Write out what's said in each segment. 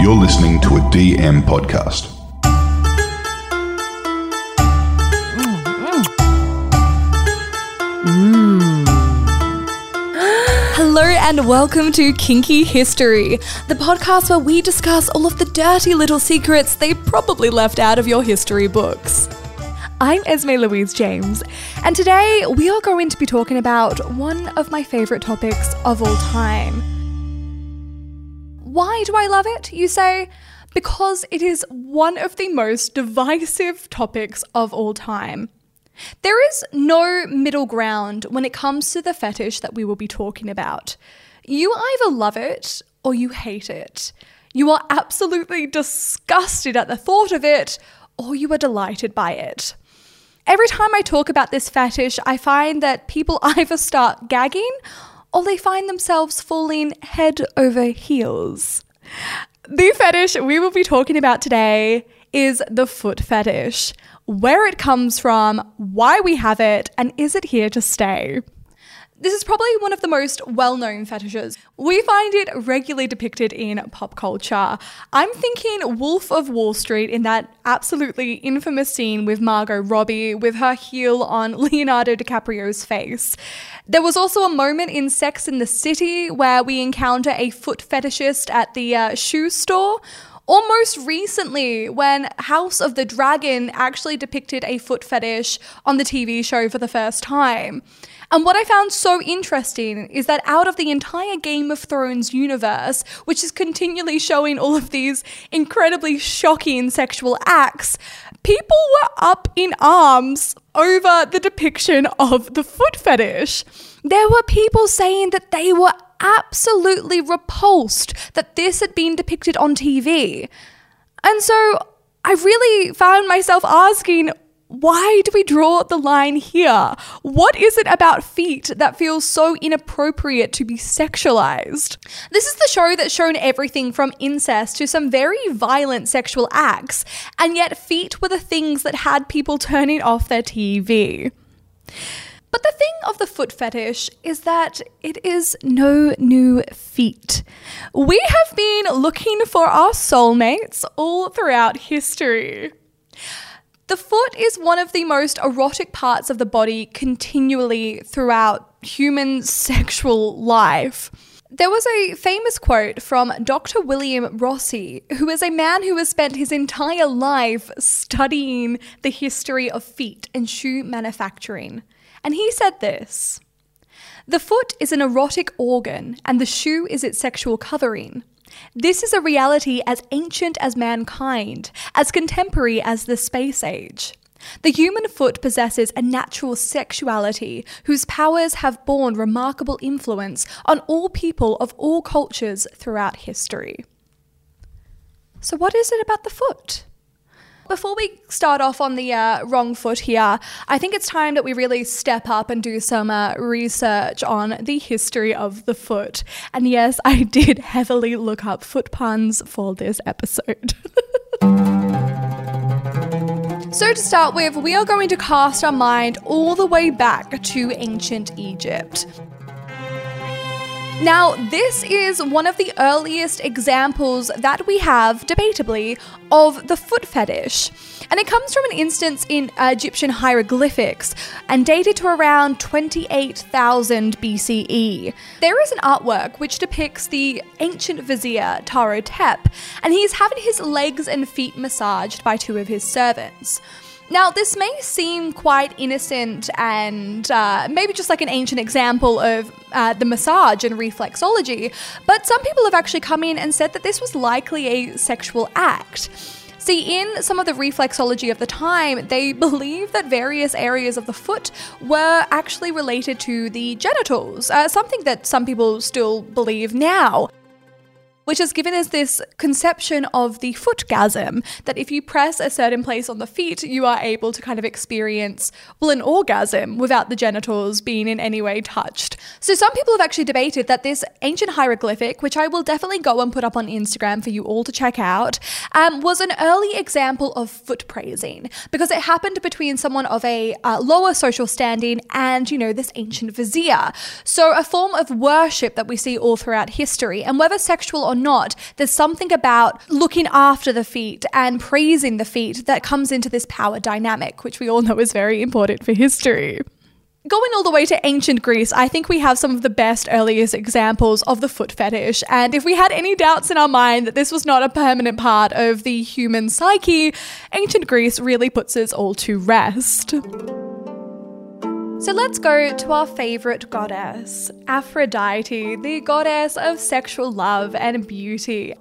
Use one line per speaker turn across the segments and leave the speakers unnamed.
You're listening to a DM podcast.
Hello and welcome to Kinky History, the podcast where we discuss all of the dirty little secrets they probably left out of your history books. I'm Esme Louise James, and today we are going to be talking about one of my favourite topics of all time. Why do I love it, you say? Because it is one of the most divisive topics of all time. There is no middle ground when it comes to the fetish that we will be talking about. You either love it or you hate it. You are absolutely disgusted at the thought of it or you are delighted by it. Every time I talk about this fetish, I find that people either start gagging or they find themselves falling head over heels. The fetish we will be talking about today is the foot fetish where it comes from, why we have it, and is it here to stay? This is probably one of the most well known fetishes. We find it regularly depicted in pop culture. I'm thinking Wolf of Wall Street in that absolutely infamous scene with Margot Robbie with her heel on Leonardo DiCaprio's face. There was also a moment in Sex in the City where we encounter a foot fetishist at the uh, shoe store. Almost recently, when House of the Dragon actually depicted a foot fetish on the TV show for the first time. And what I found so interesting is that out of the entire Game of Thrones universe, which is continually showing all of these incredibly shocking sexual acts, people were up in arms over the depiction of the foot fetish. There were people saying that they were absolutely repulsed that this had been depicted on TV. And so I really found myself asking, why do we draw the line here? What is it about feet that feels so inappropriate to be sexualized? This is the show that's shown everything from incest to some very violent sexual acts, and yet feet were the things that had people turning off their TV. But the thing of the foot fetish is that it is no new feat. We have been looking for our soulmates all throughout history. The foot is one of the most erotic parts of the body continually throughout human sexual life. There was a famous quote from Dr. William Rossi, who is a man who has spent his entire life studying the history of feet and shoe manufacturing. And he said this The foot is an erotic organ, and the shoe is its sexual covering. This is a reality as ancient as mankind, as contemporary as the space age. The human foot possesses a natural sexuality whose powers have borne remarkable influence on all people of all cultures throughout history. So, what is it about the foot? Before we start off on the uh, wrong foot here, I think it's time that we really step up and do some uh, research on the history of the foot. And yes, I did heavily look up foot puns for this episode. So, to start with, we are going to cast our mind all the way back to ancient Egypt. Now, this is one of the earliest examples that we have, debatably, of the foot fetish. And it comes from an instance in Egyptian hieroglyphics and dated to around 28,000 BCE. There is an artwork which depicts the ancient vizier Ptahhotep, and he's having his legs and feet massaged by two of his servants. Now, this may seem quite innocent and uh, maybe just like an ancient example of uh, the massage and reflexology, but some people have actually come in and said that this was likely a sexual act. See, in some of the reflexology of the time, they believe that various areas of the foot were actually related to the genitals, uh, something that some people still believe now which has given us this conception of the footgasm that if you press a certain place on the feet, you are able to kind of experience, well, an orgasm without the genitals being in any way touched. So, some people have actually debated that this ancient hieroglyphic, which I will definitely go and put up on Instagram for you all to check out, um, was an early example of foot praising because it happened between someone of a uh, lower social standing and, you know, this ancient vizier. So, a form of worship that we see all throughout history. And whether sexual or not, there's something about looking after the feet and praising the feet that comes into this power dynamic, which we all know is very important for history. Going all the way to ancient Greece, I think we have some of the best earliest examples of the foot fetish. And if we had any doubts in our mind that this was not a permanent part of the human psyche, ancient Greece really puts us all to rest. So let's go to our favorite goddess, Aphrodite, the goddess of sexual love and beauty.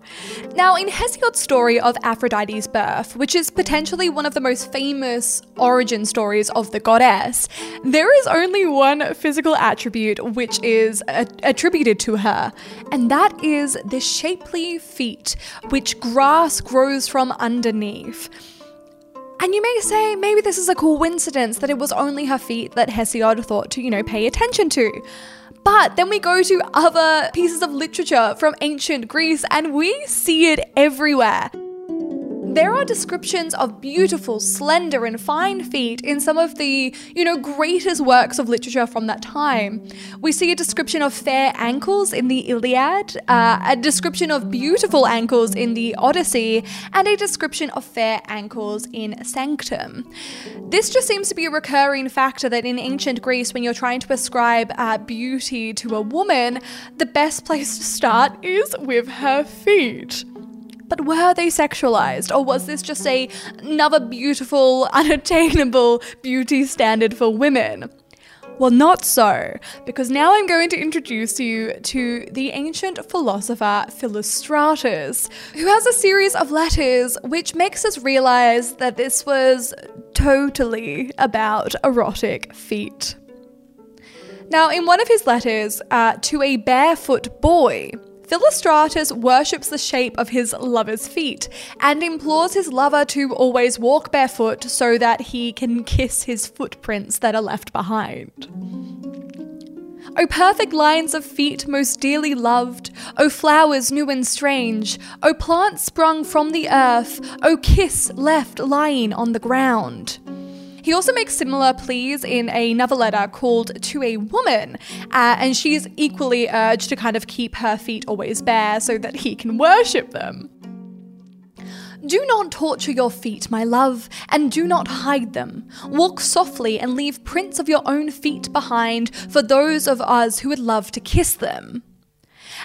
Now, in Hesiod's story of Aphrodite's birth, which is potentially one of the most famous origin stories of the goddess, there is only one physical attribute which is a- attributed to her, and that is the shapely feet, which grass grows from underneath. And you may say maybe this is a coincidence that it was only her feet that Hesiod thought to, you know, pay attention to. But then we go to other pieces of literature from ancient Greece and we see it everywhere. There are descriptions of beautiful, slender, and fine feet in some of the, you know, greatest works of literature from that time. We see a description of fair ankles in the Iliad, uh, a description of beautiful ankles in the Odyssey, and a description of fair ankles in Sanctum. This just seems to be a recurring factor that in ancient Greece, when you're trying to ascribe uh, beauty to a woman, the best place to start is with her feet. But were they sexualized, or was this just a another beautiful, unattainable beauty standard for women? Well, not so, because now I'm going to introduce you to the ancient philosopher Philostratus, who has a series of letters which makes us realize that this was totally about erotic feet. Now, in one of his letters uh, to a barefoot boy, Philostratus worships the shape of his lover's feet and implores his lover to always walk barefoot so that he can kiss his footprints that are left behind. O perfect lines of feet most dearly loved, O flowers new and strange, O plants sprung from the earth, O kiss left lying on the ground. He also makes similar pleas in another letter called To a Woman, uh, and she's equally urged to kind of keep her feet always bare so that he can worship them. Do not torture your feet, my love, and do not hide them. Walk softly and leave prints of your own feet behind for those of us who would love to kiss them.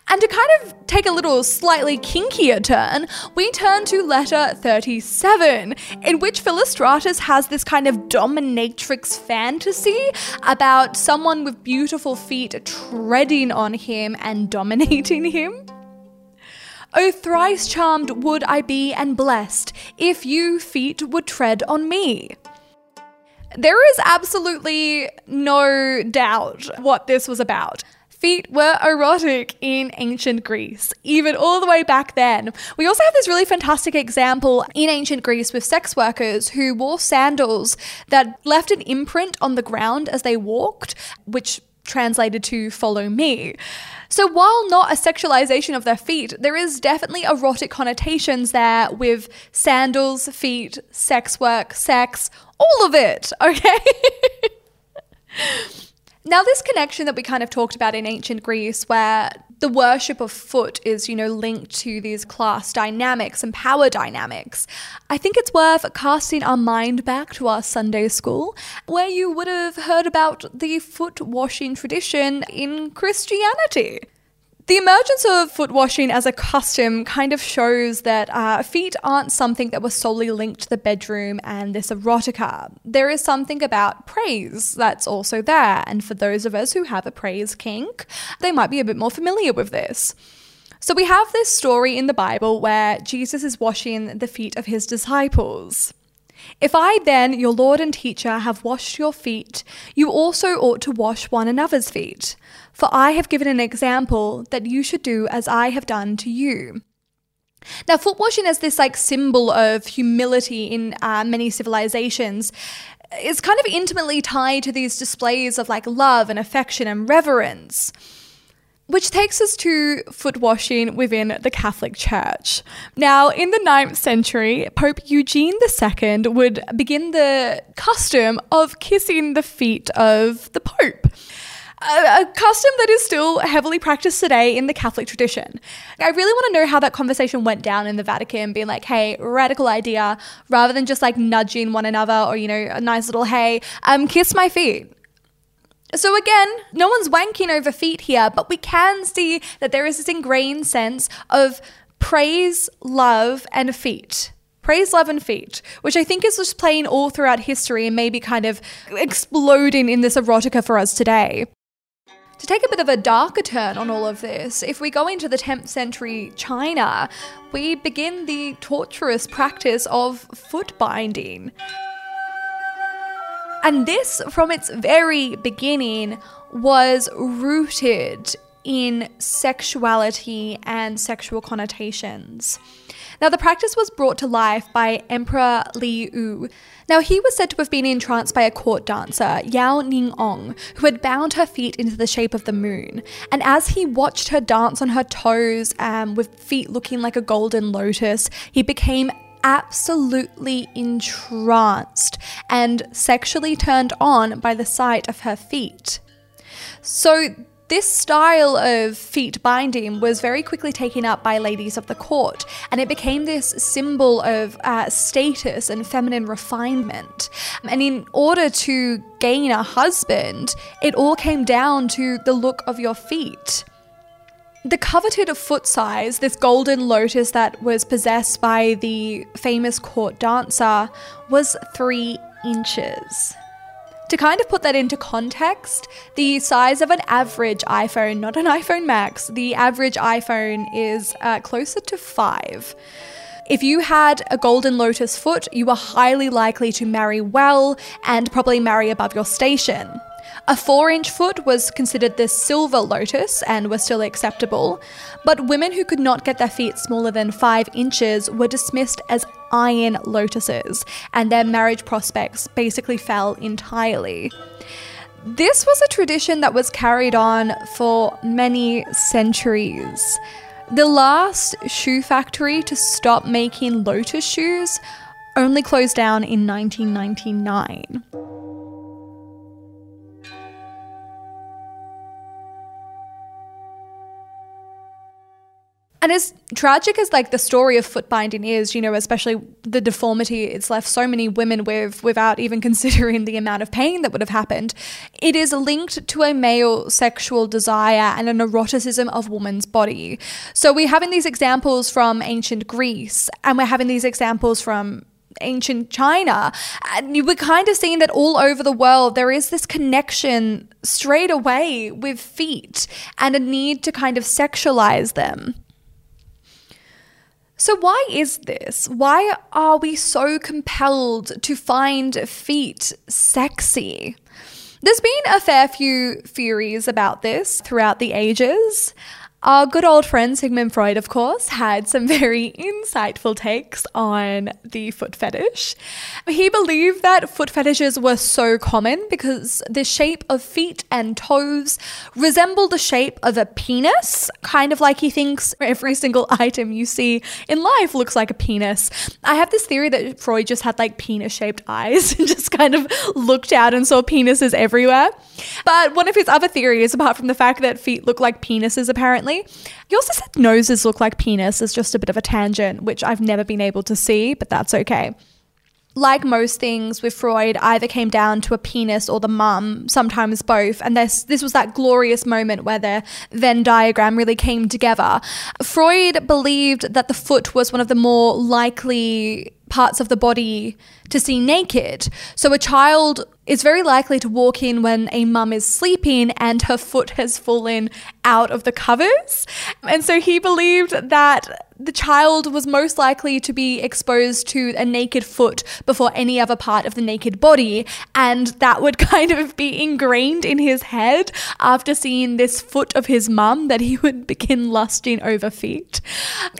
And to kind of take a little slightly kinkier turn, we turn to letter 37, in which Philostratus has this kind of dominatrix fantasy about someone with beautiful feet treading on him and dominating him. O thrice charmed would I be and blessed if you feet would tread on me. There is absolutely no doubt what this was about. Feet were erotic in ancient Greece, even all the way back then. We also have this really fantastic example in ancient Greece with sex workers who wore sandals that left an imprint on the ground as they walked, which translated to follow me. So while not a sexualization of their feet, there is definitely erotic connotations there with sandals, feet, sex work, sex, all of it, okay? Now, this connection that we kind of talked about in ancient Greece, where the worship of foot is, you know, linked to these class dynamics and power dynamics, I think it's worth casting our mind back to our Sunday school, where you would have heard about the foot washing tradition in Christianity. The emergence of foot washing as a custom kind of shows that uh, feet aren't something that was solely linked to the bedroom and this erotica. There is something about praise that's also there, and for those of us who have a praise kink, they might be a bit more familiar with this. So we have this story in the Bible where Jesus is washing the feet of his disciples. If I then, your Lord and teacher, have washed your feet, you also ought to wash one another's feet. For I have given an example that you should do as I have done to you. Now, foot washing as this like symbol of humility in uh, many civilizations is kind of intimately tied to these displays of like love and affection and reverence. Which takes us to foot washing within the Catholic Church. Now, in the 9th century, Pope Eugene II would begin the custom of kissing the feet of the Pope. a, custom that is still heavily practiced today in the Catholic tradition. I really want to know how that conversation went down in the Vatican, being like, hey, radical idea, rather than just like nudging one another or, you know, a nice little, hey, um, kiss my feet. So again, no one's wanking over feet here, but we can see that there is this ingrained sense of praise, love, and feet. Praise, love, and feet, which I think is just playing all throughout history and maybe kind of exploding in this erotica for us today. To take a bit of a darker turn on all of this, if we go into the 10th century China, we begin the torturous practice of foot binding. And this, from its very beginning, was rooted in sexuality and sexual connotations. Now, the practice was brought to life by Emperor Li Yu. Now, he was said to have been entranced by a court dancer, Yao Ningong, who had bound her feet into the shape of the moon. And as he watched her dance on her toes, um, with feet looking like a golden lotus, he became absolutely entranced and sexually turned on by the sight of her feet. So, this style of feet binding was very quickly taken up by ladies of the court, and it became this symbol of uh, status and feminine refinement. And in order to gain a husband, it all came down to the look of your feet. The coveted foot size, this golden lotus that was possessed by the famous court dancer, was three inches. To kind of put that into context, the size of an average iPhone, not an iPhone Max, the average iPhone is uh, closer to five. If you had a golden lotus foot, you were highly likely to marry well and probably marry above your station. A four inch foot was considered the silver lotus and was still acceptable, but women who could not get their feet smaller than five inches were dismissed as iron lotuses, and their marriage prospects basically fell entirely. This was a tradition that was carried on for many centuries. The last shoe factory to stop making lotus shoes only closed down in 1999. And as tragic as like the story of foot binding is, you know, especially the deformity it's left so many women with without even considering the amount of pain that would have happened, it is linked to a male sexual desire and an eroticism of woman's body. So we're having these examples from ancient Greece and we're having these examples from ancient China. And we're kind of seeing that all over the world, there is this connection straight away with feet and a need to kind of sexualize them. So, why is this? Why are we so compelled to find feet sexy? There's been a fair few theories about this throughout the ages. Our good old friend Sigmund Freud, of course, had some very insightful takes on the foot fetish. He believed that foot fetishes were so common because the shape of feet and toes resemble the shape of a penis, kind of like he thinks every single item you see in life looks like a penis. I have this theory that Freud just had like penis shaped eyes and just kind of looked out and saw penises everywhere. But one of his other theories, apart from the fact that feet look like penises apparently, he also said noses look like penis is just a bit of a tangent, which I've never been able to see, but that's okay. Like most things with Freud, either came down to a penis or the mum, sometimes both. And this this was that glorious moment where the Venn diagram really came together. Freud believed that the foot was one of the more likely parts of the body to see naked. So a child is very likely to walk in when a mum is sleeping and her foot has fallen out of the covers. And so he believed that the child was most likely to be exposed to a naked foot before any other part of the naked body. And that would kind of be ingrained in his head after seeing this foot of his mum that he would begin lusting over feet.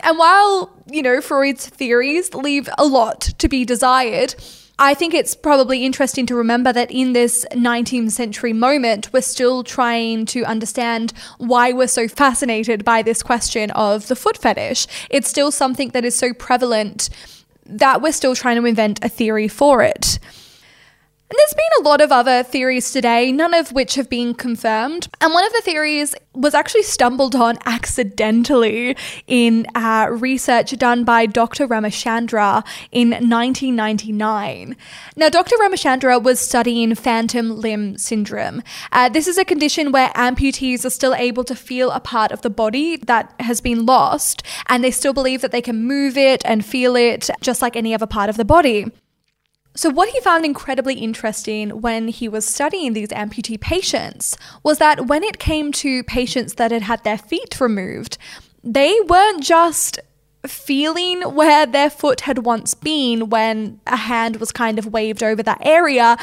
And while, you know, Freud's theories leave a lot to be desired, I think it's probably interesting to remember that in this 19th century moment, we're still trying to understand why we're so fascinated by this question of the foot fetish. It's still something that is so prevalent that we're still trying to invent a theory for it. And there's been a lot of other theories today, none of which have been confirmed. And one of the theories was actually stumbled on accidentally in uh, research done by Dr. Ramachandran in 1999. Now, Dr. Ramachandran was studying phantom limb syndrome. Uh, this is a condition where amputees are still able to feel a part of the body that has been lost, and they still believe that they can move it and feel it just like any other part of the body. So, what he found incredibly interesting when he was studying these amputee patients was that when it came to patients that had had their feet removed, they weren't just feeling where their foot had once been when a hand was kind of waved over that area,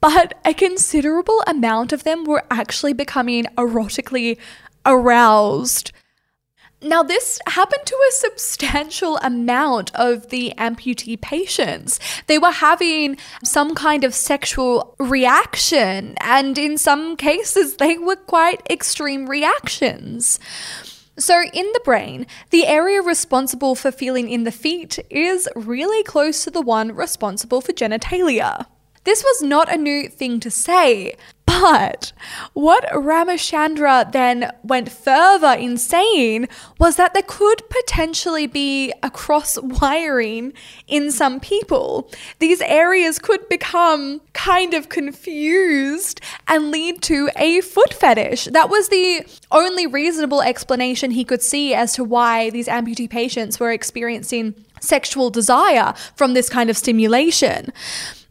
but a considerable amount of them were actually becoming erotically aroused now, this happened to a substantial amount of the amputee patients. They were having some kind of sexual reaction, and in some cases, they were quite extreme reactions. So, in the brain, the area responsible for feeling in the feet is really close to the one responsible for genitalia. This was not a new thing to say, but what Ramachandran then went further in saying was that there could potentially be a cross wiring in some people. These areas could become kind of confused and lead to a foot fetish. That was the only reasonable explanation he could see as to why these amputee patients were experiencing sexual desire from this kind of stimulation.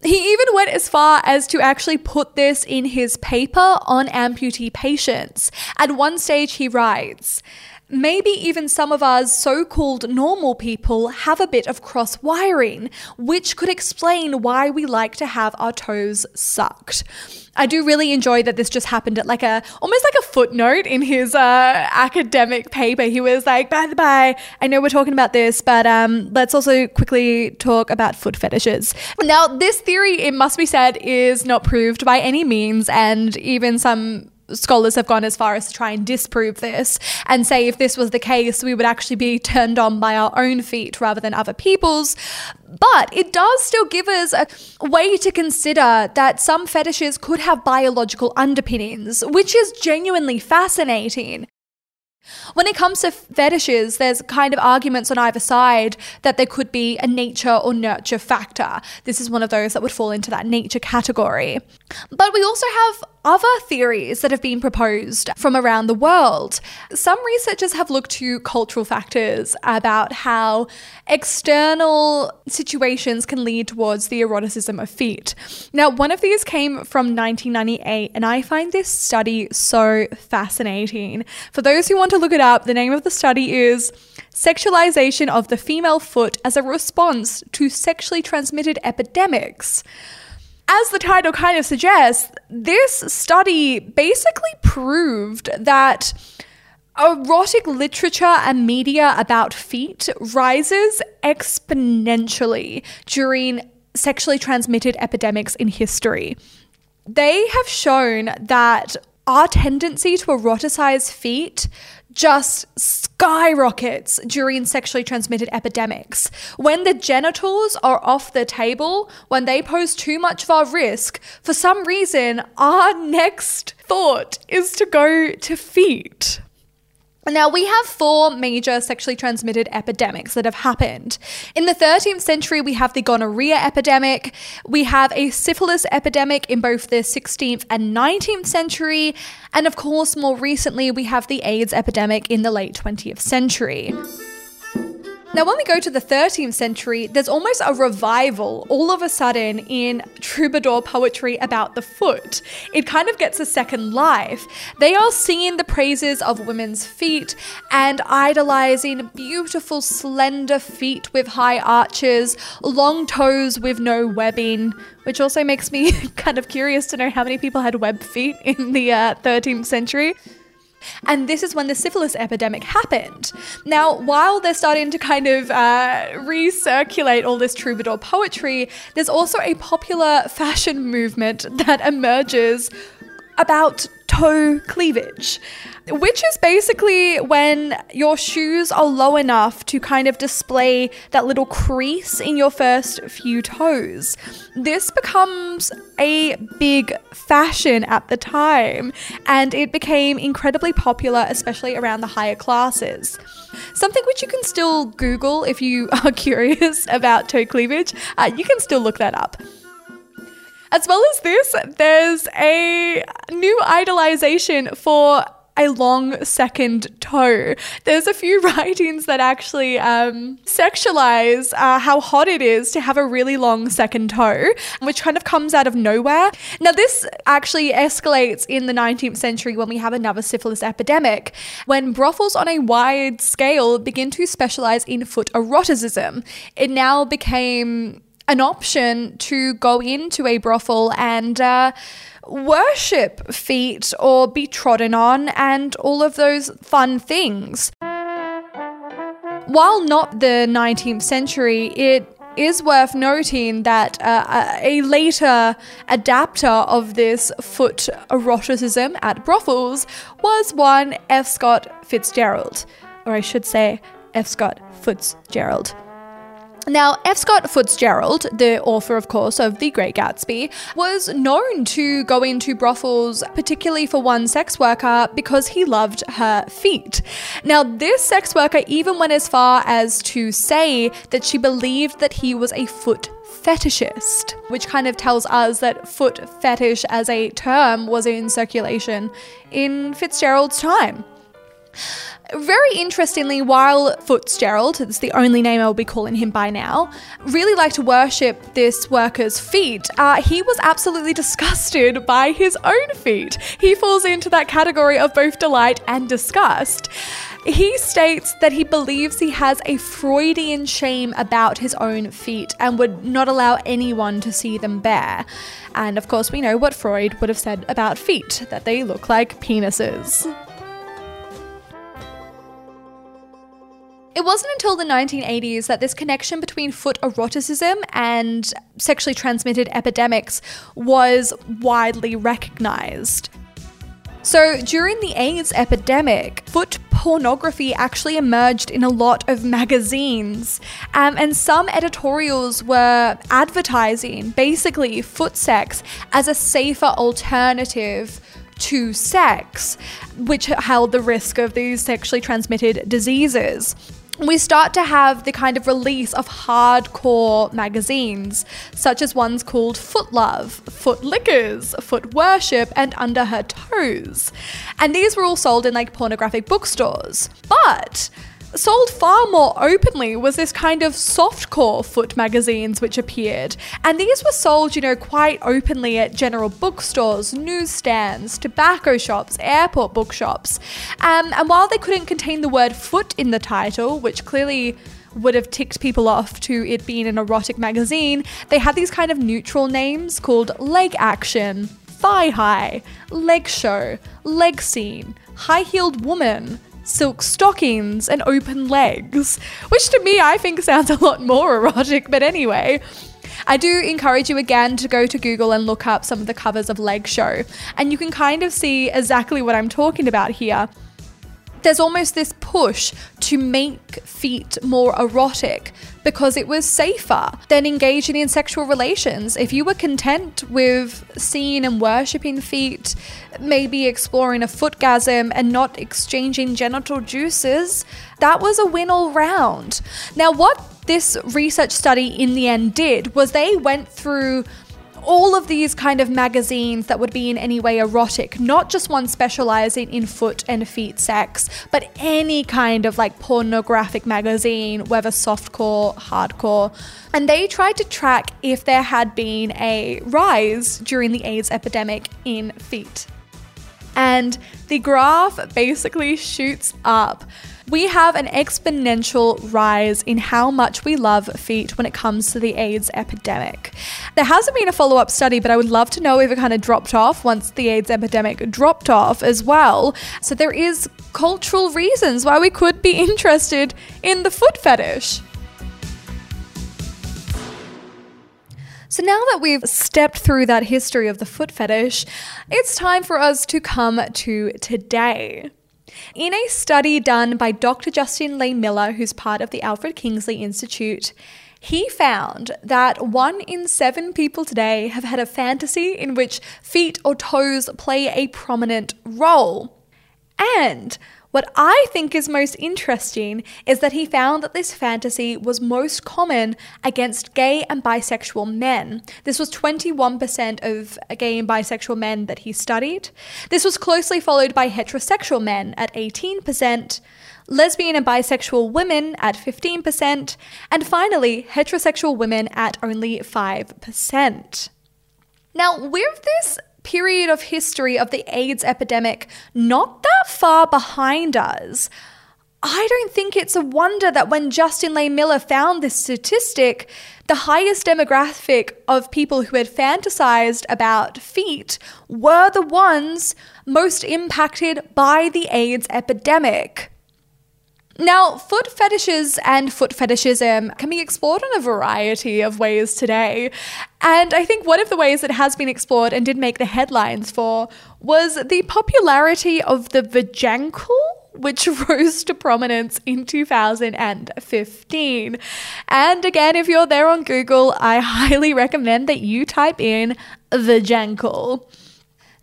He even went as far as to actually put this in his paper on amputee patients. At one stage, he writes, Maybe even some of us so called normal people have a bit of cross wiring, which could explain why we like to have our toes sucked. I do really enjoy that this just happened at like a almost like a footnote in his uh, academic paper. He was like, by the by, I know we're talking about this, but um, let's also quickly talk about foot fetishes. Now, this theory, it must be said, is not proved by any means, and even some scholars have gone as far as to try and disprove this and say if this was the case, we would actually be turned on by our own feet rather than other people's. But it does still give us a way to consider that some fetishes could have biological underpinnings, which is genuinely fascinating. When it comes to fetishes, there's kind of arguments on either side that there could be a nature or nurture factor. This is one of those that would fall into that nature category. But we also have other theories that have been proposed from around the world. Some researchers have looked to cultural factors about how external situations can lead towards the eroticism of feet. Now, one of these came from 1998, and I find this study so fascinating. For those who want to look it up, the name of the study is Sexualization of the Female Foot as a Response to Sexually Transmitted Epidemics as the title kind of suggests, this study basically proved that erotic literature and media about feet rises exponentially during sexually transmitted epidemics in history. They have shown that our tendency to eroticize feet just skyrockets during sexually transmitted epidemics. When the genitals are off the table, when they pose too much of a risk, for some reason, our next thought is to go to feet. Now, we have four major sexually transmitted epidemics that have happened. In the 13th century, we have the gonorrhea epidemic. We have a syphilis epidemic in both the 16th and 19th century. And of course, more recently, we have the AIDS epidemic in the late 20th century. Now, when we go to the 13th century, there's almost a revival all of a sudden in troubadour poetry about the foot. It kind of gets a second life. They are singing the praises of women's feet and idolizing beautiful, slender feet with high arches, long toes with no webbing, which also makes me kind of curious to know how many people had webbed feet in the uh, 13th century. And this is when the syphilis epidemic happened. Now, while they're starting to kind of uh, recirculate all this troubadour poetry, there's also a popular fashion movement that emerges about toe cleavage, which is basically when your shoes are low enough to kind of display that little crease in your first few toes. This becomes a big fashion at the time, and it became incredibly popular, especially around the higher classes. Something which you can still Google if you are curious about toe cleavage, uh, you can still look that up. As well as this, there's a new idolization for a long second toe. There's a few writings that actually um, sexualize uh, how hot it is to have a really long second toe, which kind of comes out of nowhere. Now, this actually escalates in the 19th century when we have another syphilis epidemic, when brothels on a wide scale begin to specialize in foot eroticism. It now became an option to go into a brothel and uh, worship feet or be trodden on and all of those fun things. While not the 19th century, it is worth noting that uh, a later adapter of this foot eroticism at brothels was one F. Scott Fitzgerald, or I should say F. Scott Fitzgerald. Now, F. Scott Fitzgerald, the author, of course, of The Great Gatsby, was known to go into brothels, particularly for one sex worker, because he loved her feet. Now, this sex worker even went as far as to say that she believed that he was a foot fetishist, which kind of tells us that foot fetish as a term was in circulation in Fitzgerald's time. Very interestingly, while Fitzgerald, it's the only name I'll be calling him by now, really liked to worship this worker's feet, uh, he was absolutely disgusted by his own feet. He falls into that category of both delight and disgust. He states that he believes he has a Freudian shame about his own feet and would not allow anyone to see them bare. And of course, we know what Freud would have said about feet that they look like penises. It wasn't until the 1980s that this connection between foot eroticism and sexually transmitted epidemics was widely recognized. So, during the AIDS epidemic, foot pornography actually emerged in a lot of magazines, um, and some editorials were advertising basically foot sex as a safer alternative to sex, which held the risk of these sexually transmitted diseases we start to have the kind of release of hardcore magazines, such as ones called Foot Love, Foot Lickers, Foot Worship, and Under Her Toes. And these were all sold in like pornographic bookstores. But sold far more openly was this kind of softcore foot magazines which appeared. And these were sold, you know, quite openly at general bookstores, newsstands, tobacco shops, airport bookshops. Um, and while they couldn't contain the word foot in the title, which clearly would have ticked people off to it being an erotic magazine, they had these kind of neutral names called leg action, thigh high, leg show, leg scene, high heeled woman, silk stockings and open legs, which to me I think sounds a lot more erotic, but anyway. I do encourage you again to go to Google and look up some of the covers of Leg Show, and you can kind of see exactly what I'm talking about here there's almost this push to make feet more erotic because it was safer than engaging in sexual relations. If you were content with seeing and worshipping feet, maybe exploring a footgasm and not exchanging genital juices, that was a win all round. Now, what this research study in the end did was they went through all of these kind of magazines that would be in any way erotic, not just one specializing in foot and feet sex, but any kind of like pornographic magazine, whether softcore, hardcore. And they tried to track if there had been a rise during the AIDS epidemic in feet. And the graph basically shoots up we have an exponential rise in how much we love feet when it comes to the AIDS epidemic. There hasn't been a follow up study, but I would love to know if it kind of dropped off once the AIDS epidemic dropped off as well. So there is cultural reasons why we could be interested in the foot fetish. So now that we've stepped through that history of the foot fetish, it's time for us to come to today. In a study done by Dr. Justin Lehmiller, who's part of the Alfred Kinsey Institute, he found that one in seven people today have had a fantasy in which feet or toes play a prominent role. And what I think is most interesting is that he found that this fantasy was most common against gay and bisexual men. This was 21% of gay and bisexual men that he studied. This was closely followed by heterosexual men at 18%, lesbian and bisexual women at 15%, and finally, heterosexual women at only 5%. Now, with this period of history of the AIDS epidemic not that far behind us. I don't think it's a wonder that when Justin Lehmiller found this statistic, the highest demographic of people who had fantasized about feet were the ones most impacted by the AIDS epidemic. Now, foot fetishes and foot fetishism can be explored in a variety of ways today. And I think one of the ways that has been explored and did make the headlines for was the popularity of the vajankle which rose to prominence in 2015. And again, if you're there on Google, I highly recommend that you type in vajankle.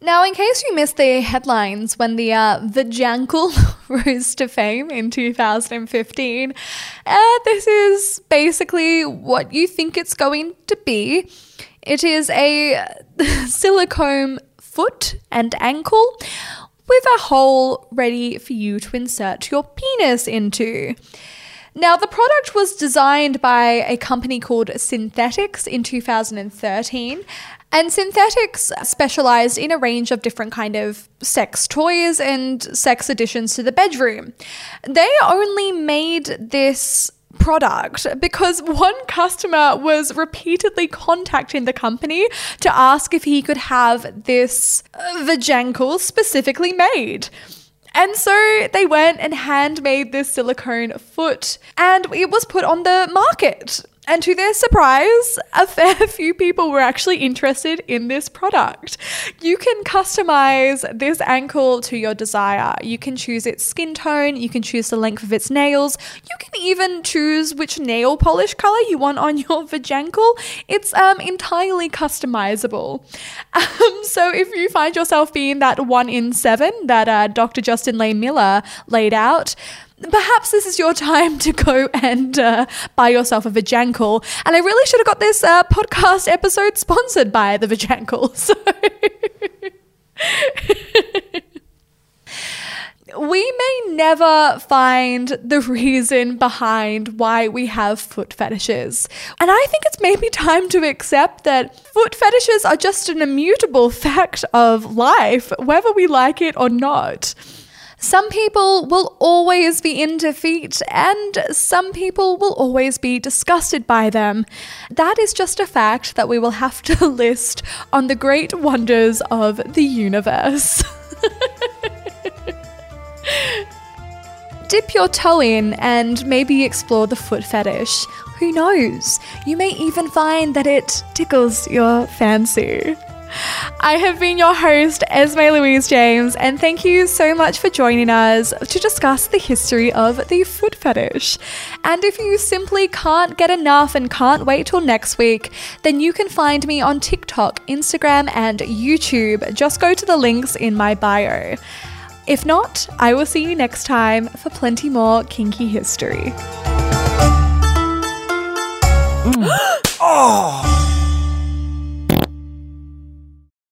Now, in case you missed the headlines when the uh, Vajankle rose to fame in 2015, uh, this is basically what you think it's going to be. It is a silicone foot and ankle with a hole ready for you to insert your penis into. Now, the product was designed by a company called Synthetics in 2013, and Synthetics specialized in a range of different kind of sex toys and sex additions to the bedroom. They only made this product because one customer was repeatedly contacting the company to ask if he could have this uh, vajankle specifically made. And so they went and handmade this silicone foot and it was put on the market. And to their surprise, a fair few people were actually interested in this product. You can customize this ankle to your desire. You can choose its skin tone, you can choose the length of its nails, you can even choose which nail polish color you want on your vajankle. It's um, entirely customizable. Um, so if you find yourself being that one in seven that uh, Dr. Justin Lehmiller laid out, perhaps this is your time to go and uh, buy yourself a Vajankle. And I really should have got this uh, podcast episode sponsored by the Vajankle. So. we may never find the reason behind why we have foot fetishes. And I think it's maybe time to accept that foot fetishes are just an immutable fact of life, whether we like it or not. Some people will always be in defeat, and some people will always be disgusted by them. That is just a fact that we will have to list on the great wonders of the universe. Dip your toe in and maybe explore the foot fetish. Who knows? You may even find that it tickles your fancy. I have been your host, Esme Louise James, and thank you so much for joining us to discuss the history of the foot fetish. And if you simply can't get enough and can't wait till next week, then you can find me on TikTok, Instagram, and YouTube. Just go to the links in my bio. If not, I will see you next time for plenty more kinky history. Mm. oh!